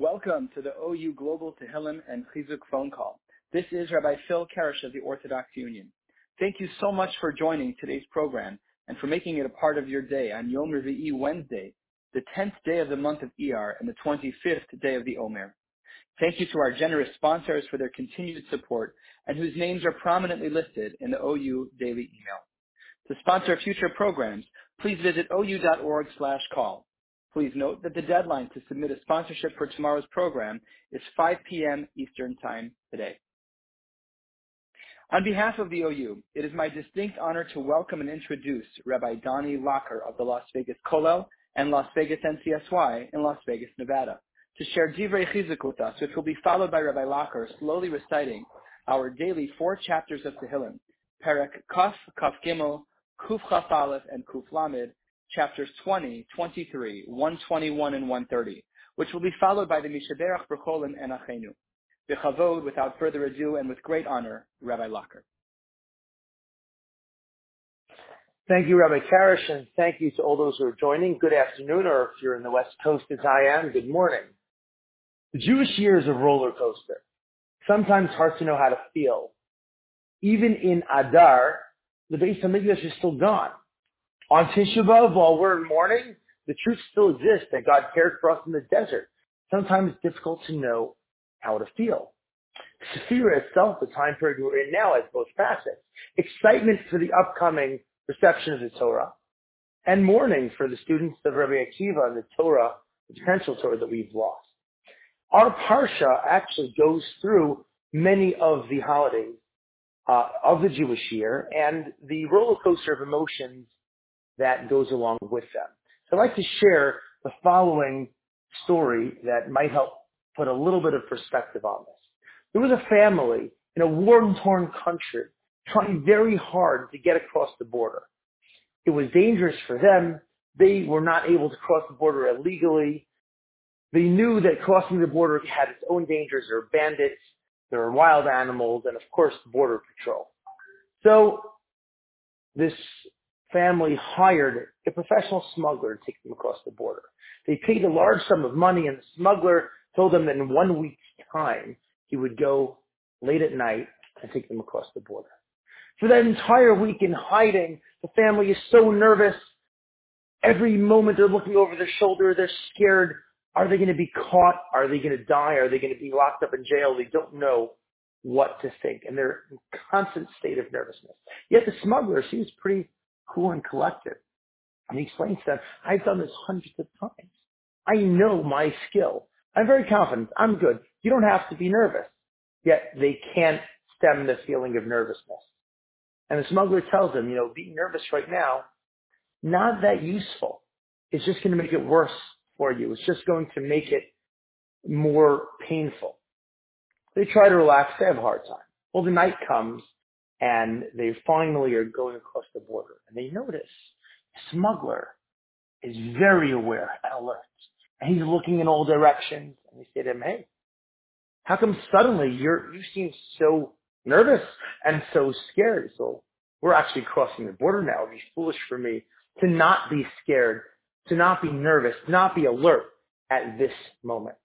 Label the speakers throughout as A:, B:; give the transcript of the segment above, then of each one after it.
A: Welcome to the OU Global Tehillim and Chizuk phone call. This is Rabbi Phil Karish of the Orthodox Union. Thank you so much for joining today's program and for making it a part of your day on Yom Revi'i Wednesday, the 10th day of the month of Iyar and the 25th day of the Omer. Thank you to our generous sponsors for their continued support and whose names are prominently listed in the OU daily email. To sponsor future programs, please visit ou.org slash call. Please note that the deadline to submit a sponsorship for tomorrow's program is 5 p.m. Eastern Time today. On behalf of the OU, it is my distinct honor to welcome and introduce Rabbi Doni Locker of the Las Vegas Kollel and Las Vegas NCSY in Las Vegas, Nevada, to share Divrei Chizuk with us, which will be followed by Rabbi Locker slowly reciting our daily four chapters of Tehillim, Perek Kaf, Kaf Gimel, Kuf Chaf Aleph, and Kuf Lamed, chapters 20, 23, 121, and 130, which will be followed by the Mishaberach Bercholim and Achenu. Bechavod, without further ado and with great honor, Rabbi Locker.
B: Thank you, Rabbi Karish, and thank you to all those who are joining. Good afternoon, or if you're in the West Coast as I am, good morning. The Jewish year is a roller coaster. Sometimes hard to know how to feel. Even in Adar, the Beis Hamikdash is still gone. On Tisha B'Av, while we're in mourning, the truth still exists that God cared for us in the desert. Sometimes it's difficult to know how to feel. Sephira itself, the time period we're in now, has both facets. Excitement for the upcoming reception of the Torah, and mourning for the students of Rabbi Akiva and the Torah, the potential Torah that we've lost. Our Parsha actually goes through many of the holidays uh, of the Jewish year and the roller coaster of emotions that goes along with them. So I'd like to share the following story that might help put a little bit of perspective on this. There was a family in a war-torn country trying very hard to get across the border. It was dangerous for them. They were not able to cross the border illegally. They knew that crossing the border had its own dangers. There were bandits, there were wild animals, and of course, border patrol. So this family hired a professional smuggler to take them across the border. They paid a large sum of money and the smuggler told them that in one week's time he would go late at night and take them across the border. For that entire week in hiding, the family is so nervous. Every moment they're looking over their shoulder, they're scared. Are they going to be caught? Are they going to die? Are they going to be locked up in jail? They don't know what to think. And they're in constant state of nervousness. Yet the smuggler seems pretty cool and collected. And he explains to them, I've done this hundreds of times. I know my skill. I'm very confident. I'm good. You don't have to be nervous. Yet they can't stem the feeling of nervousness. And the smuggler tells them, you know, being nervous right now, not that useful. It's just going to make it worse for you. It's just going to make it more painful. They try to relax. They have a hard time. Well, the night comes and they finally are going across the border and they notice the smuggler is very aware and alert and he's looking in all directions and they say to him, hey, how come suddenly you're, you seem so nervous and so scared? So we're actually crossing the border now. It'd be foolish for me to not be scared, to not be nervous, to not be alert at this moment.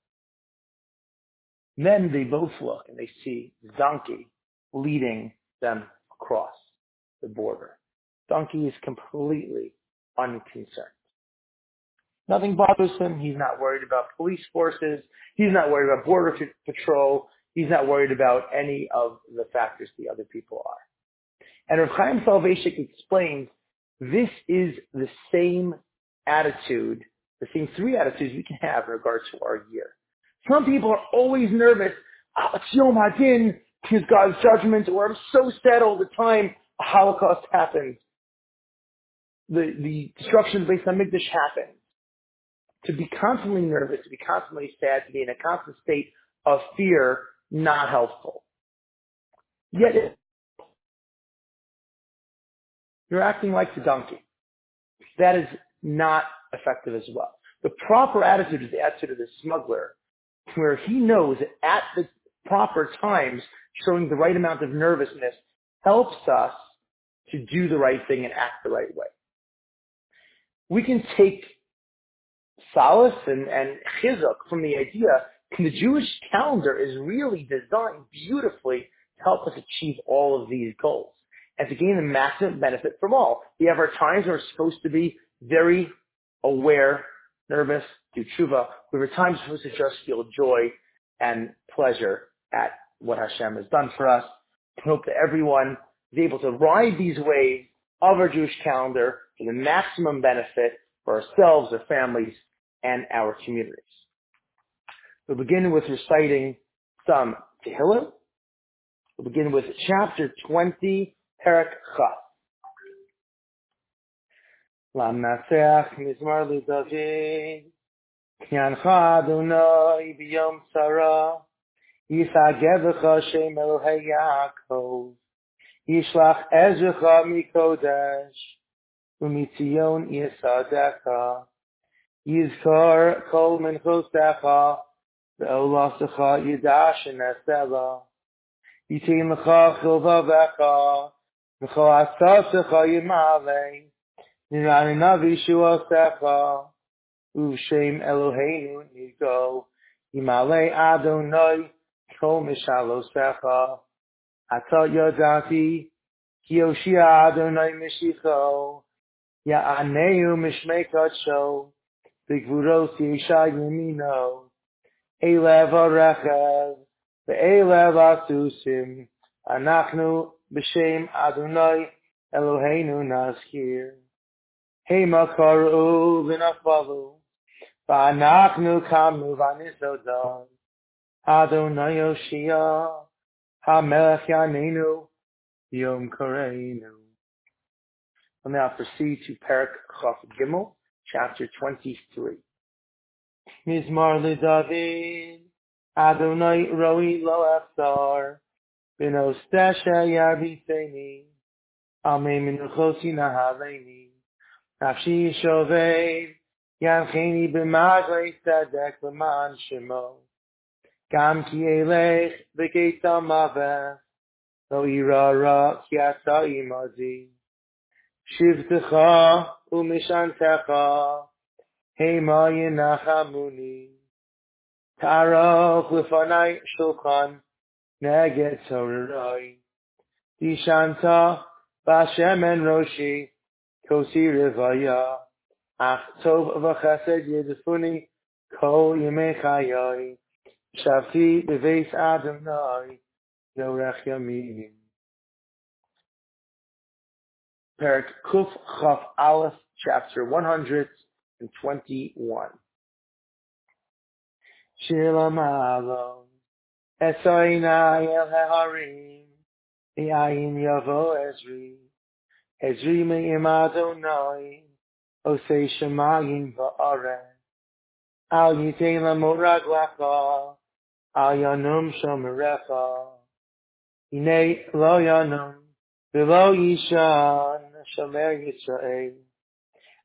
B: Then they both look and they see donkey leading them across the border. Donkey is completely unconcerned. Nothing bothers him. He's not worried about police forces. He's not worried about border patrol. He's not worried about any of the factors the other people are. And Rav Chaim Soloveitchik explains this is the same attitude, the same three attitudes we can have in regards to our year. Some people are always nervous. Oh, it's Yom Hadin is God's judgment, or I'm so sad all the time a Holocaust happened. The, the destruction based on Beis Hamikdash happened. To be constantly nervous, to be constantly sad, to be in a constant state of fear, not helpful. Yet it, you're acting like the donkey. That is not effective as well. The proper attitude is the attitude of the smuggler, where he knows that at the proper times showing the right amount of nervousness helps us to do the right thing and act the right way. We can take solace and, and chizuk from the idea the Jewish calendar is really designed beautifully to help us achieve all of these goals and to gain the maximum benefit from all. We have our times where we're supposed to be very aware, nervous, do tshuva. We have our times supposed to just feel joy and pleasure at what Hashem has done for us. I hope that everyone is able to ride these waves of our Jewish calendar for the maximum benefit for ourselves, our families, and our communities. We'll begin with reciting some Tehillim. We'll begin with chapter 20, Perak Chaf. למנצח מזמר לדוד, קניינך אדוני ביום צרה, יסגדך שם אלוהי יעקב, ישלח עזרך מקודש, ומציון יסעדך, יזכור כל מנחוסך, ועולסך ידע שנעשה לה, ייתן לך חלבבך, וכל עשתך ימלא, נראה נביא שועסך, ובשם אלוהינו ניגו, ימלא אדוני כל משלוסך. אתה ידעתי, כי יושיע אדוני משיחו, יענהו משמי קדשו, בגבורות ישע ימינו, אלה הרכב, ואלה הסוסים, אנחנו בשם אדוני אלוהינו נזכיר. המה קראו ונפלו, ואנחנו קמנו ונסודות. Adonai Oshia, HaMelech Yanenu, Yom Koreinu. We'll now proceed to Parak Chaf Gimel, chapter 23. Mizmar LeDavid, Adonai Roi Lo Aftar, Benostesha Yarbifeni, Amei Menuchosi Nahaleni, Nafshi Shovei, Yancheni B'maglei Tzedek B'man Shemo. Gam Ki Elech V'Geita Maveh, Lo Ira Ra Ki Ata Imadi, Shivtecha U'Mishantecha, Hema Yenachamuni, Taroch L'fanai Shulchan, Neged Torarai, Dishanta Bashem En Roshi, Kosi Rivaya, Ach Tov V'Chesed Yedifuni, Kol Yemei Chayoi, Shavti B'Veis Adonai, Yorech Yamim. Perak Kuf Chaf Aleph, chapter 121. Shir Lamalo, Esoina El Harim, Yain Yavo Ezri, Ezri Me'im Adonai, Osei Shemayim Va'are, Al Yitein Lamorag Lacha, Al Yanum Shomerecha, Hine Lo Yanum, V'lo Yishan, Shomer Yisrael,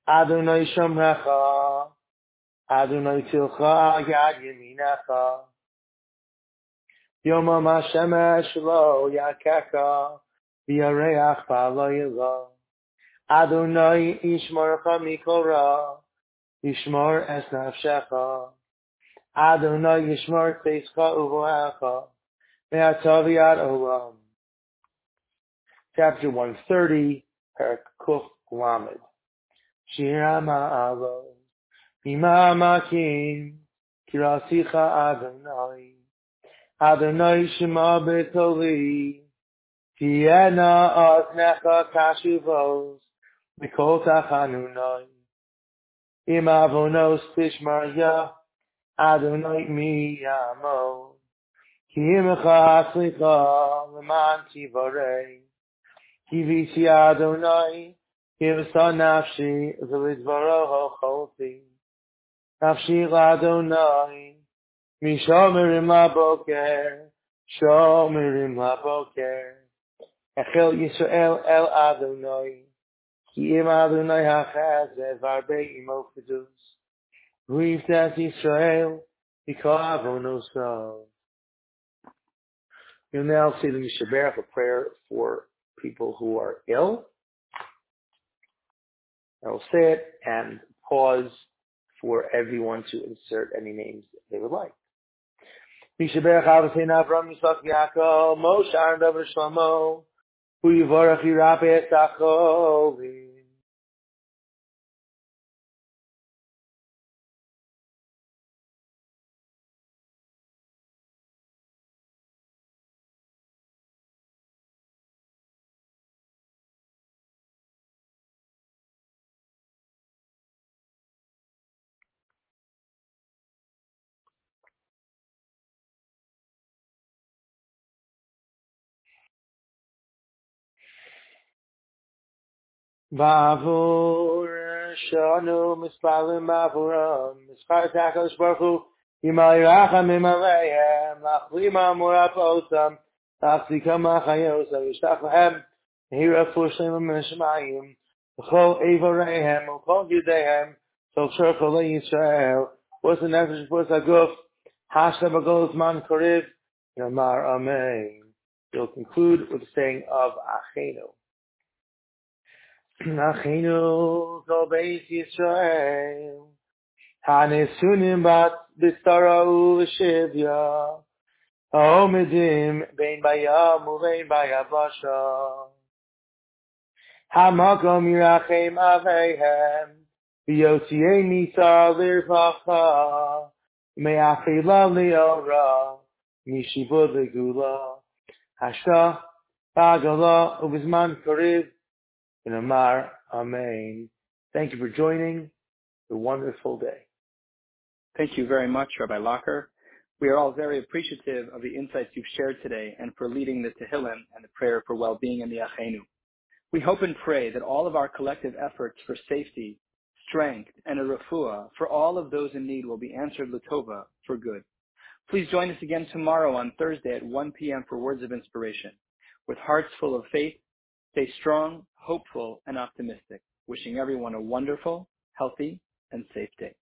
B: Adonai Shomrecha, Adonai Tilcha Yad Yeminecha, Yom HaShemesh Lo Yakecha, V'yareach Ba'lo Yilo, Adonai Yishmorecha Mikol Ra, Yishmor Es Nafshecha, Adonai Yishmor Teischa Uvoecha, Me'atov Yad Olam. Chapter 130, Perak Kuf Lamed. Shira Ma'alo, Bima Makim, Kirasicha Adonai, Adonai Shema Betoli, Tiena Aznecha Kashuvos, Mikol Tachanunai, Im Avonos Tishmarya, Adonai Mi Yamo, Ki Imecha Haslicha, Leman Tivarei, Ki Visi Adonai, Kivsa Nafshi, Zalidvaro Cholti, Nafshi Ladonai, Mishomerim Laboker, Shomerim Laboker, Echel Yisrael El Adonai, Ki Im Adonai HaChazet Varbe Imo Kedus, Rivtas Yisrael, Iko Avonoso. You'll now see the Mishaberach, a prayer for people who are ill. I will say it and pause for everyone to insert any names they would like. Mishaberach Avatain Avram Yitzchak Yaakov, Moshe Aaron David Shlomo, Hu Yivorach Yirape Etzacholi. Bavur Shanu Mispalim Bavuram Mispar Takos Baruch Yimal Yerachamim Aleim Lachlima Murap Osam Lachzikam Achayosam Yishtach Lahem Hira Fushim Mishmayim V'chol Evarehem V'chol Yudehem Sol Shur Chol Yisrael What's the nefesh What's the guf Hashta Bagol Zman Koriv Yamar Amen We'll conclude with the saying of Achenu. אַחי לו קאָבייש צע האני זול מב די סטראו וושיד יא אומזים בין מייער מעיבער געבאשא האמא קומט אַהיים אַוועהם די אוקיאַני טאָל דער הא מיי אַ פייליוועלי אורא נישבוד די גולא אַשאַ באדאָ in Amar, Amen. Thank you for joining. A wonderful day.
A: Thank you very much, Rabbi Locker. We are all very appreciative of the insights you've shared today and for leading the Tehillim and the prayer for well-being in the Achenu. We hope and pray that all of our collective efforts for safety, strength, and a refuah for all of those in need will be answered latova for good. Please join us again tomorrow on Thursday at 1 p.m. for words of inspiration. With hearts full of faith, stay strong, hopeful, and optimistic. Wishing everyone a wonderful, healthy, and safe day.